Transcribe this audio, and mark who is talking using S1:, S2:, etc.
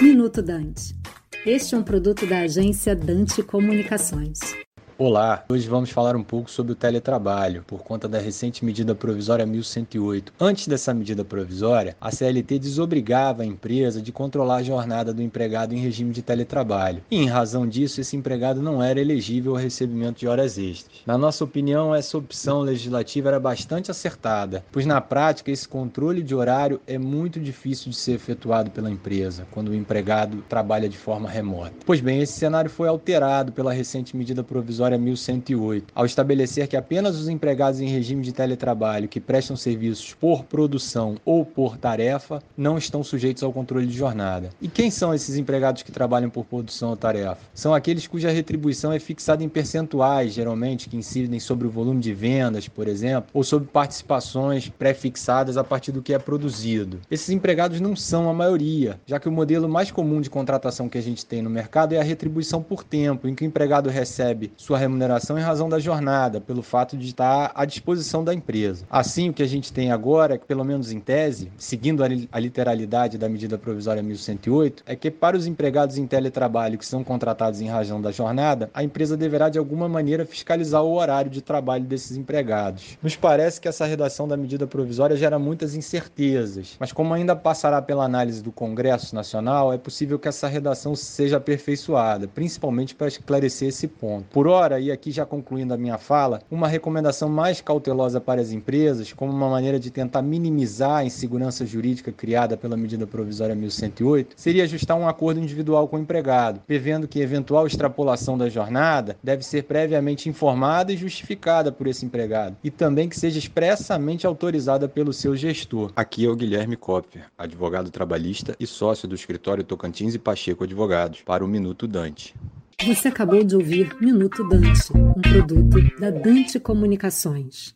S1: Minuto Dante. Este é um produto da agência Dante Comunicações.
S2: Olá, hoje vamos falar um pouco sobre o teletrabalho, por conta da recente medida provisória 1108. Antes dessa medida provisória, a CLT desobrigava a empresa de controlar a jornada do empregado em regime de teletrabalho, e em razão disso, esse empregado não era elegível ao recebimento de horas extras. Na nossa opinião, essa opção legislativa era bastante acertada, pois na prática esse controle de horário é muito difícil de ser efetuado pela empresa quando o empregado trabalha de forma remota. Pois bem, esse cenário foi alterado pela recente medida provisória 1108, ao estabelecer que apenas os empregados em regime de teletrabalho que prestam serviços por produção ou por tarefa não estão sujeitos ao controle de jornada. E quem são esses empregados que trabalham por produção ou tarefa? São aqueles cuja retribuição é fixada em percentuais, geralmente, que incidem sobre o volume de vendas, por exemplo, ou sobre participações pré-fixadas a partir do que é produzido. Esses empregados não são a maioria, já que o modelo mais comum de contratação que a gente tem no mercado é a retribuição por tempo, em que o empregado recebe sua remuneração em razão da jornada, pelo fato de estar à disposição da empresa. Assim, o que a gente tem agora, que pelo menos em tese, seguindo a literalidade da medida provisória 1108, é que para os empregados em teletrabalho que são contratados em razão da jornada, a empresa deverá de alguma maneira fiscalizar o horário de trabalho desses empregados. Nos parece que essa redação da medida provisória gera muitas incertezas, mas como ainda passará pela análise do Congresso Nacional, é possível que essa redação seja aperfeiçoada, principalmente para esclarecer esse ponto. Por hora, e aqui já concluindo a minha fala, uma recomendação mais cautelosa para as empresas, como uma maneira de tentar minimizar a insegurança jurídica criada pela medida provisória 1108, seria ajustar um acordo individual com o empregado, prevendo que eventual extrapolação da jornada deve ser previamente informada e justificada por esse empregado, e também que seja expressamente autorizada pelo seu gestor.
S3: Aqui é o Guilherme Kopfer, advogado trabalhista e sócio do escritório Tocantins e Pacheco Advogados, para o Minuto Dante.
S1: Você acabou de ouvir Minuto Dante, um produto da Dante Comunicações.